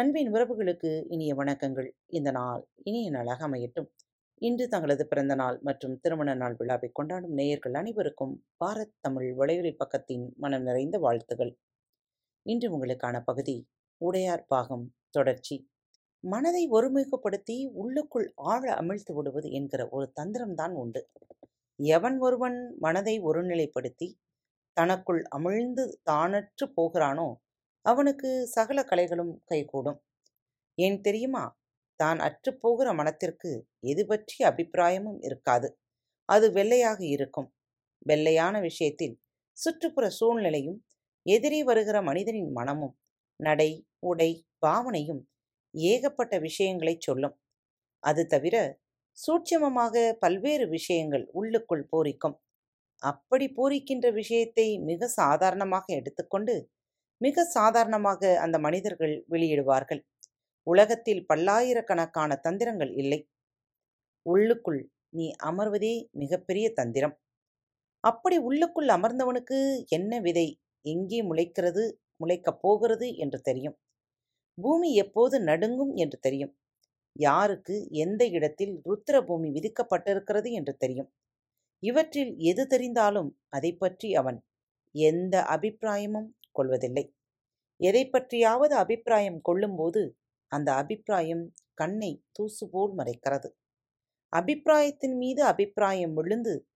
அன்பின் உறவுகளுக்கு இனிய வணக்கங்கள். இந்த நாள் இனிய நாளாக அமையட்டும். இன்று தங்களது பிறந்த நாள் மற்றும் திருமண நாள் விழாவை கொண்டாடும் நேயர்கள் அனைவருக்கும் பாரத் தமிழ் வலையுறை பக்கத்தின் மனம் நிறைந்த வாழ்த்துகள். இன்று உங்களுக்கான பகுதி உடையார் பாகம் தொடர்ச்சி. மனதை ஒருமுகப்படுத்தி உள்ளுக்குள் ஆழ அமிழ்த்து விடுவது என்கிற ஒரு தந்திரம்தான் உண்டு. எவன் ஒருவன் மனதை ஒருநிலைப்படுத்தி தனக்குள் அமிழ்ந்து தானற்று போகிறானோ அவனுக்கு சகல கலைகளும் கைகூடும். ஏன் தெரியுமா? தான் அற்றுப்போகிற மனத்திற்கு எது பற்றிய அபிப்பிராயமும் இருக்காது. அது வெள்ளையாக இருக்கும். வெள்ளையான விஷயத்தில் சுற்றுப்புற சூழ்நிலையும் எதிரே வருகிற மனிதனின் மனமும் நடை உடை பாவனையும் ஏகப்பட்ட விஷயங்களை சொல்லும். அது தவிர சூட்சமமாக பல்வேறு விஷயங்கள் உள்ளுக்குள் பூரிக்கும். அப்படி பூரிக்கின்ற விஷயத்தை மிக சாதாரணமாக எடுத்துக்கொண்டு மிக சாதாரணமாக அந்த மனிதர்கள் வெளியிடுவார்கள். உலகத்தில் பல்லாயிரக்கணக்கான தந்திரங்கள் இல்லை. உள்ளுக்குள் நீ அமர்வதே மிகப்பெரிய தந்திரம். அப்படி உள்ளுக்குள் அமர்ந்தவனுக்கு என்ன விதை? எங்கே முளைக்கிறது? முளைக்கப் போகிறது என்று தெரியும். பூமி எப்போது நடுங்கும் என்று தெரியும். யாருக்கு எந்த இடத்தில் ருத்திர பூமி விதிக்கப்பட்டிருக்கிறது என்று தெரியும். இவற்றில் எது தெரிந்தாலும் அதை பற்றி அவன் எந்த அபிப்பிராயமும் கொள்வதில்லை. எதை பற்றியாவது அபிப்பிராயம் கொள்ளும்போது அந்த அபிப்பிராயம் கண்ணை தூசு போல் மறைக்கிறது. அபிப்பிராயத்தின் மீது அபிப்பிராயம் விழுந்து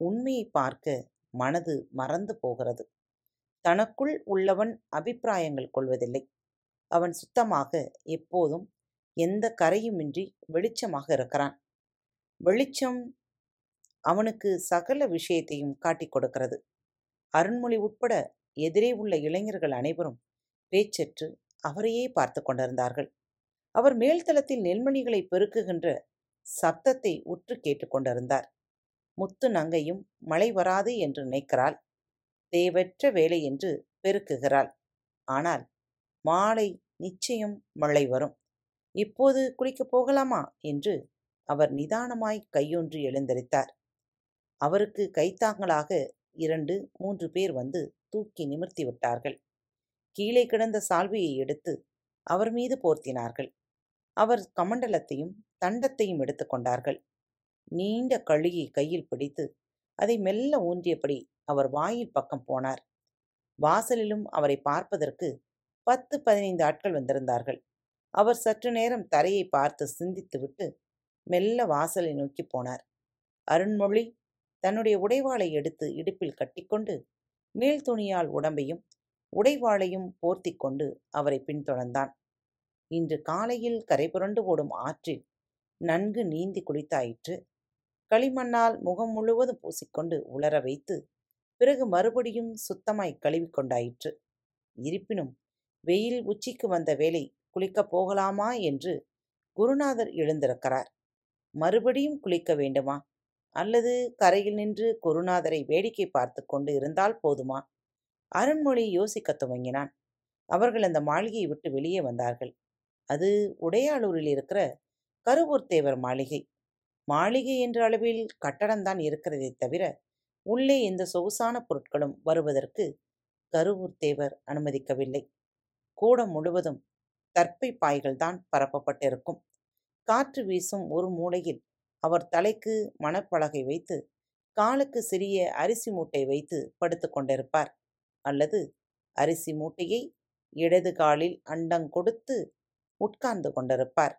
உண்மையை பார்க்க மனது மறந்து போகிறது. தனக்குள் உள்ளவன் அபிப்பிராயங்கள் கொள்வதில்லை. அவன் சுத்தமாக எப்போதும் எந்த கரையுமின்றி வெளிச்சமாக இருக்கிறான். வெளிச்சம் அவனுக்கு சகல விஷயத்தையும் காட்டிக் கொடுக்கிறது. அருண்மொழி உட்பட எதிரே உள்ள இளைஞர்கள் அனைவரும் பேச்சற்று அவரையே பார்த்து கொண்டிருந்தார்கள். அவர் மேல்தளத்தில் நெல்மணிகளை பெருக்குகின்ற சப்தத்தை உற்று கேட்டுக்கொண்டிருந்தார் முத்து நங்கையும் மழை வராது என்று நினைக்கிறாள். தேவற்ற வேலை என்று பெருக்குகிறாள். ஆனால் மாலை நிச்சயம் மழை வரும். இப்போது குளிக்கப் போகலாமா? என்று அவர் நிதானமாய் கையொன்று எழுந்தரித்தார் அவருக்கு கைத்தாங்களாக இரண்டு மூன்று பேர் வந்து தூக்கி நிமிர்த்தி விட்டார்கள். கீழே கிடந்த சால்வையை எடுத்து அவர் மீது போர்த்தினார்கள். அவர் கமண்டலத்தையும் தண்டத்தையும் எடுத்துக்கொண்டார்கள் நீண்ட கழுகி கையில் பிடித்து அதை மெல்ல ஊன்றியபடி அவர் வாயில் பக்கம் போனார். வாசலிலும் அவரை பார்ப்பதற்கு பத்து பதினைந்து ஆட்கள் வந்திருந்தார்கள். அவர் சற்று நேரம் தரையை பார்த்து சிந்தித்துவிட்டு மெல்ல வாசலை நோக்கி போனார். அருண்மொழி தன்னுடைய உடைவாளை எடுத்து இடுப்பில் கட்டிக்கொண்டு மேல் துணியால் உடம்பையும் உடைவாளையும் போர்த்தி கொண்டு அவரை பின்தொடர்ந்தான். இன்று காலையில் கரை புரண்டு ஓடும் ஆற்றில் நன்கு நீந்தி குளித்தாயிற்று. களிமண்ணால் முகம் முழுவதும் பூசிக்கொண்டு உலர வைத்து பிறகு மறுபடியும் சுத்தமாய் கழுவிக்கொண்டாயிற்று இருப்பினும் வெயில் உச்சிக்கு வந்த வேலை குளிக்கப் போகலாமா என்று குருநாதர் எழுந்திருக்கிறார். மறுபடியும் குளிக்க வேண்டுமா? அல்லது கரையில் நின்று குருநாதரை வேடிக்கை பார்த்து கொண்டு இருந்தால் போதுமா? அருண்மொழி யோசிக்கத் துவங்கினான். அவர்கள் அந்த மாளிகையை விட்டு வெளியே வந்தார்கள். அது உடையாளூரில் இருக்கிற கருவூர் தேவர் மாளிகை. மாளிகை என்ற அளவில் கட்டடம்தான் இருக்கிறதே தவிர உள்ளே எந்த சொகுசான பொருட்களும் வருவதற்கு கருவூர்த்தேவர் அனுமதிக்கவில்லை. கூடம் முழுவதும் தற்பை பாய்கள் தான் பரப்பப்பட்டிருக்கும். காற்று வீசும் ஒரு மூலையில் அவர் தலைக்கு மணப்பலகை வைத்து காலுக்கு சிறிய அரிசி மூட்டை வைத்து படுத்து கொண்டிருப்பார். அல்லது அரிசி மூட்டையை இடது காலில் அண்டங் கொடுத்து உட்கார்ந்து கொண்டிருப்பார்.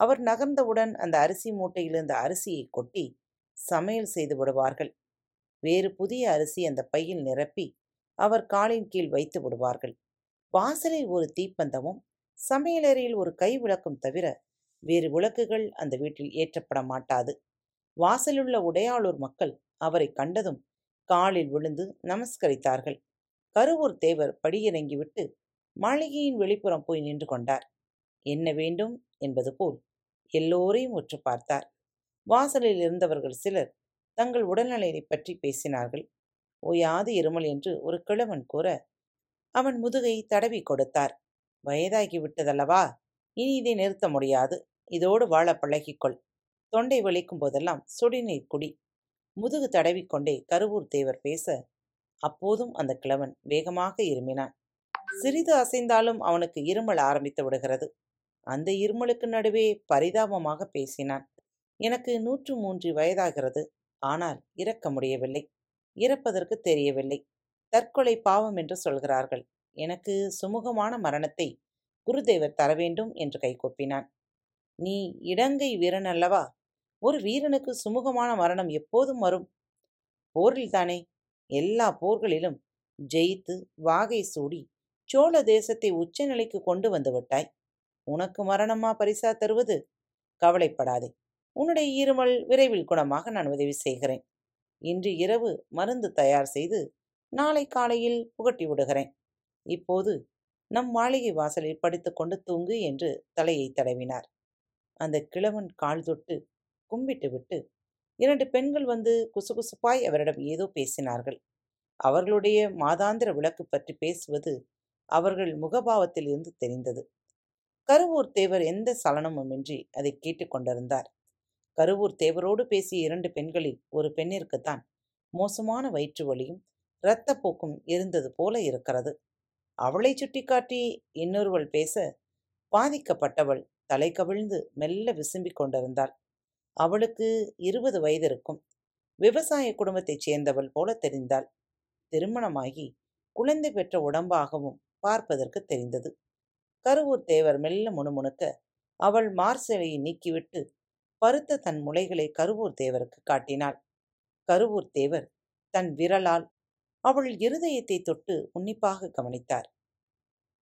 அவர் நகர்ந்தவுடன் அந்த அரிசி மூட்டையிலிருந்த அரிசியை கொட்டி சமையல் செய்து விடுவார்கள். வேறு புதிய அரிசி அந்த பையில் நிரப்பி அவர் காலின் கீழ் வைத்து விடுவார்கள். வாசலில் ஒரு தீப்பந்தமும் சமையலறையில் ஒரு கை விளக்கும் தவிர வேறு விளக்குகள் அந்த வீட்டில் ஏற்றப்பட மாட்டாது. வாசலுள்ள உடையாளூர் மக்கள் அவரை கண்டதும் காலில் விழுந்து நமஸ்கரித்தார்கள். கருவூர் தேவர் படியிறங்கிவிட்டு மாளிகையின் வெளிப்புறம் போய் நின்று கொண்டார். என்ன வேண்டும்? என்பது போல் எல்லோரையும் உற்று பார்த்தார். வாசலில் இருந்தவர்கள் சிலர் தங்கள் உடல்நலனை பற்றி பேசினார்கள். ஓயாது இருமல் என்று ஒரு கிழவன் கூற அவன் முதுகை தடவி கொடுத்தார். வயதாகி விட்டதல்லவா? இனி இதை நிறுத்த முடியாது. இதோடு வாழ பழகிக்கொள். தொண்டை வலிக்கும் போதெல்லாம் சுடிநீர் குடி. முதுகு தடவிக்கொண்டே கருவூர் தேவர் பேச. அப்போதும் அந்த கிழவன் வேகமாக இருமினான். சிறிது அசைந்தாலும் அவனுக்கு இருமல் ஆரம்பித்து விடுகிறது. அந்த இருமலுக்கு நடுவே பரிதாபமாக பேசினான். எனக்கு நூற்று மூன்று வயதாகிறது. ஆனால் இறக்க முடியவில்லை. இறப்பதற்கு தெரியவில்லை. தற்கொலை பாவம் என்று சொல்கிறார்கள். எனக்கு சுமூகமான மரணத்தை குருதேவர் தர வேண்டும் என்று கைகொப்பினான் நீ இடங்கை வீரன் அல்லவா? ஒரு வீரனுக்கு சுமூகமான மரணம் எப்போதும் வரும். போரில்தானே எல்லா போர்களிலும் ஜெயித்து வாகை சூடி சோழ தேசத்தை உச்சநிலைக்கு கொண்டு வந்து விட்டாய். உனக்கு மரணமா பரிசா தருவது? கவலைப்படாதே. உன்னுடைய இருமல் விரைவில் குணமாக நான் உதவி செய்கிறேன். இன்று இரவு மருந்து தயார் செய்து நாளை காலையில் புகட்டி விடுகிறேன். இப்போது நம் மாளிகை வாசலில் படுத்துக்கொண்டு தூங்கு என்று தலையை தடவினார். அந்த கிழவன் கால் தொட்டு கும்பிட்டு விட்டு இரண்டு பெண்கள் வந்து குசுகுசுப்பாய் அவரிடம் ஏதோ பேசினார்கள். அவர்களுடைய மாதாந்திர விளக்கு பற்றி பேசுவது அவர்கள் முகபாவத்தில் இருந்து தெரிந்தது. கருவூர் தேவர் எந்த சலனமுமின்றி அதை கேட்டுக்கொண்டிருந்தார் கருவூர் தேவரோடு பேசிய இரண்டு பெண்களில் ஒரு பெண்ணிற்குத்தான் மோசமான வயிற்று வலியும் இரத்தப்போக்கும் இருந்தது போல இருக்கிறது. அவளை சுட்டிக்காட்டி இன்னொருவள் பேச பாதிக்கப்பட்டவள் தலை கவிழ்ந்து மெல்ல விசும்பிக் கொண்டிருந்தாள். அவளுக்கு இருபது வயது இருக்கும். விவசாய குடும்பத்தைச் சேர்ந்தவள் போல தெரிந்தாள். திருமணமாகி குழந்தை பெற்ற உடம்பாகவும் பார்ப்பதற்கு தெரிந்தது. கருவூர் தேவர் மெல்ல முணுமுணுக்க அவள் மார்சலையை நீக்கிவிட்டு பருத்த தன் முளைகளை கருவூர் தேவருக்கு காட்டினாள். கருவூர் தேவர் தன் விரலால் அவள் இருதயத்தை தொட்டு உன்னிப்பாக கவனித்தார்.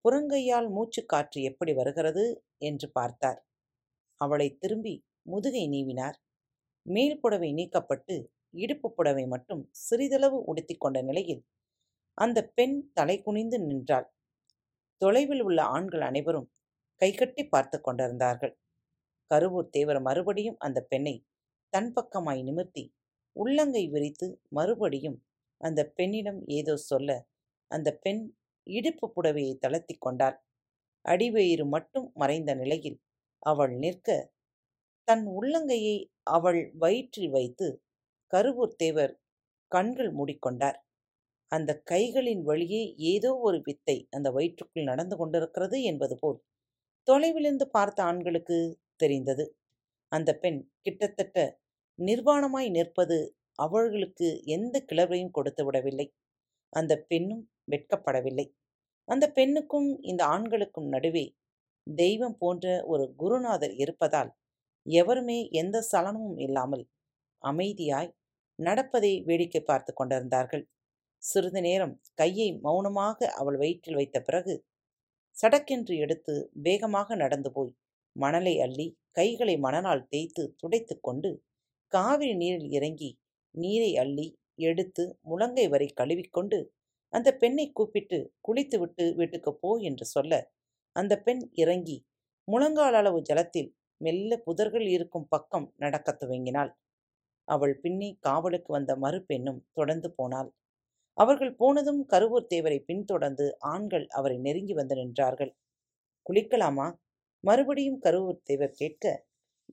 புறங்கையால் மூச்சுக்காற்று எப்படி வருகிறது? என்று பார்த்தார். அவளை திரும்பி முதுகை நீவினார். மேல் புடவை நீக்கப்பட்டு இடுப்பு புடவை மட்டும் சிறிதளவு உடுத்திக் கொண்ட நிலையில் அந்த பெண் தலை குனிந்து நின்றாள். தொலைவில் உள்ள ஆண்கள் அனைவரும் கைகட்டி பார்த்து கொண்டிருந்தார்கள். கருவூர் தேவர் மறுபடியும் அந்த பெண்ணை தன் பக்கமாய் நிமிர்த்தி உள்ளங்கை விரித்து மறுபடியும் அந்த பெண்ணிடம் ஏதோ சொல்ல அந்த பெண் இடுப்பு புடவையை தளர்த்தி கொண்டாள். அடிவயிறு மட்டும் மறைந்த நிலையில் அவள் நிற்க தன் உள்ளங்கையை அவள் வயிற்றில் வைத்து கருவூர் தேவர் கண்கள் மூடிக்கொண்டார். அந்த கைகளின் வழியே ஏதோ ஒரு வித்தை அந்த வயிற்றுக்குள் நடந்து கொண்டிருக்கிறது என்பது போல் தொலைவிலிருந்து பார்த்த ஆண்களுக்கு தெரிந்தது. அந்த பெண் கிட்டத்தட்ட நிர்வாணமாய் நிற்பது அவர்களுக்கு எந்த கிளர்வையும் கொடுத்து விடவில்லை. அந்த பெண்ணும் வெட்கப்படவில்லை. அந்த பெண்ணுக்கும் இந்த ஆண்களுக்கும் நடுவே தெய்வம் போன்ற ஒரு குருநாதர் இருப்பதால் எவருமே எந்த சலனமும் இல்லாமல் அமைதியாய் நடப்பதை வேடிக்கை பார்த்து கொண்டிருந்தார்கள். சிறிது நேரம் கையை மௌனமாக அவள் வயிற்றில் வைத்த பிறகு சடக்கென்று எடுத்து வேகமாக நடந்து போய் மணலை அள்ளி கைகளை மணலால் தேய்த்து துடைத்து கொண்டு காவிரி நீரில் இறங்கி நீரை அள்ளி எடுத்து முழங்கை வரை கழுவிக்கொண்டு அந்த பெண்ணை கூப்பிட்டு குளித்துவிட்டு வீட்டுக்கு போ என்று சொல்ல அந்த பெண் இறங்கி முழங்கால் அளவு ஜலத்தில் மெல்ல புதர்கள் இருக்கும் பக்கம் நடக்கத் துவங்கினாள். அவள் பின்னே காவலுக்கு வந்த மறு பெண்ணும் தொடர்ந்து போனாள். அவர்கள் போனதும் கருவூர் தேவரை பின்தொடர்ந்து ஆண்கள் அவரை நெருங்கி வந்து நின்றார்கள். குளிக்கலாமா? மறுபடியும் கருவூர் தேவர் கேட்க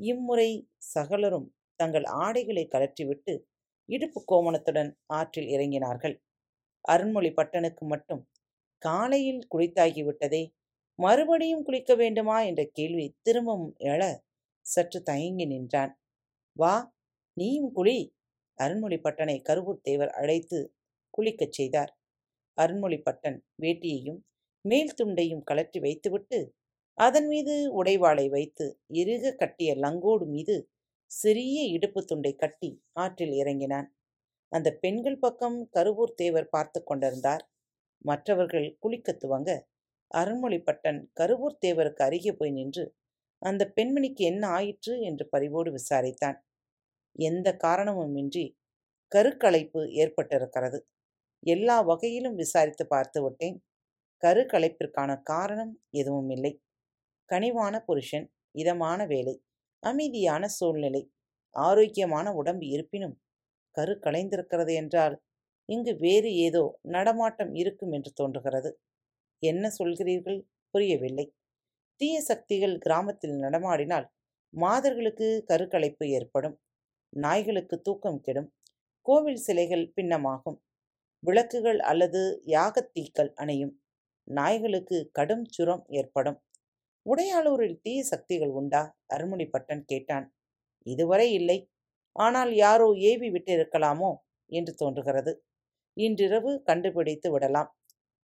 இம்முறை சகலரும் தங்கள் ஆடைகளை கலற்றிவிட்டு இடுப்பு கோமணத்துடன் ஆற்றில் இறங்கினார்கள். அருண்மொழி பட்டனுக்கு மட்டும் காலையில் குளித்தாகிவிட்டதே மறுபடியும் குளிக்க வேண்டுமா? என்ற கேள்வி திரும்பவும் எழ சற்று தயங்கி நின்றான். வா நீயும் குளி அருண்மொழி பட்டனை கருவூர் தேவர் அழைத்து குளிக்கச் செய்தார். அருண்மொழி பட்டன் வேட்டியையும் மேல் துண்டையும் கலற்றி வைத்துவிட்டு அதன் மீது உடைவாளை வைத்து இறுக கட்டிய லங்கோடு மீது சிறிய இடுப்பு துண்டை கட்டி ஆற்றில் இறங்கினான். அந்த பெண்கள் பக்கம் கருவூர் தேவர் பார்த்து கொண்டிருந்தார். மற்றவர்கள் குளிக்க துவங்க அருண்மொழிப்பட்டன் கருவூர் தேவருக்கு அருகே போய் நின்று அந்த பெண்மணிக்கு என்ன ஆயிற்று? என்று பரிவோடு விசாரித்தான். எந்த காரணமுமின்றி கருக்கலைப்பு ஏற்பட்டிருக்கிறது. எல்லா வகையிலும் விசாரித்து பார்த்து விட்டேன். கருக்கலைப்பிற்கான காரணம் எதுவும் இல்லை கனிவான புருஷன் இதமான வேலை. அமைதியான சூழ்நிலை. ஆரோக்கியமான உடம்பு இருப்பினும் கரு கலைந்திருக்கிறது என்றால் இங்கு வேறு ஏதோ நடமாட்டம் இருக்கும் என்று தோன்றுகிறது. என்ன சொல்கிறீர்கள்? புரியவில்லை. தீய சக்திகள் கிராமத்தில் நடமாடினால் மாதர்களுக்கு கருக்கலைப்பு ஏற்படும். நாய்களுக்கு தூக்கம் கெடும். கோவில் சிலைகள் பின்னமாகும். விளக்குகள் அல்லது யாகத்தீக்கள் அணையும். நாய்களுக்கு கடும் சுரம் ஏற்படும். உடையாளூரில் தீய சக்திகள் உண்டா? அருள்மொழிப்பட்டன் கேட்டான். இதுவரை இல்லை. ஆனால் யாரோ ஏவி விட்டிருக்கலாமோ? என்று தோன்றுகிறது. இன்றிரவு கண்டுபிடித்து விடலாம்.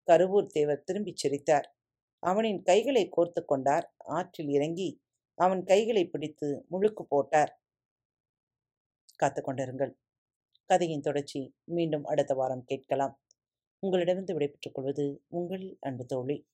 கருவூர் தேவர் திரும்பிச் சிரித்தார். அவனின் கைகளை கோர்த்து கொண்டார். ஆற்றில் இறங்கி அவன் கைகளை பிடித்து முழுக்கு போட்டார். காத்து கொண்டிருங்கள். கதையின் தொடர்ச்சி மீண்டும் அடுத்த வாரம் கேட்கலாம். உங்களிடமிருந்து விடைபெற்றுக் கொள்வது உங்கள் அன்பு தோழி.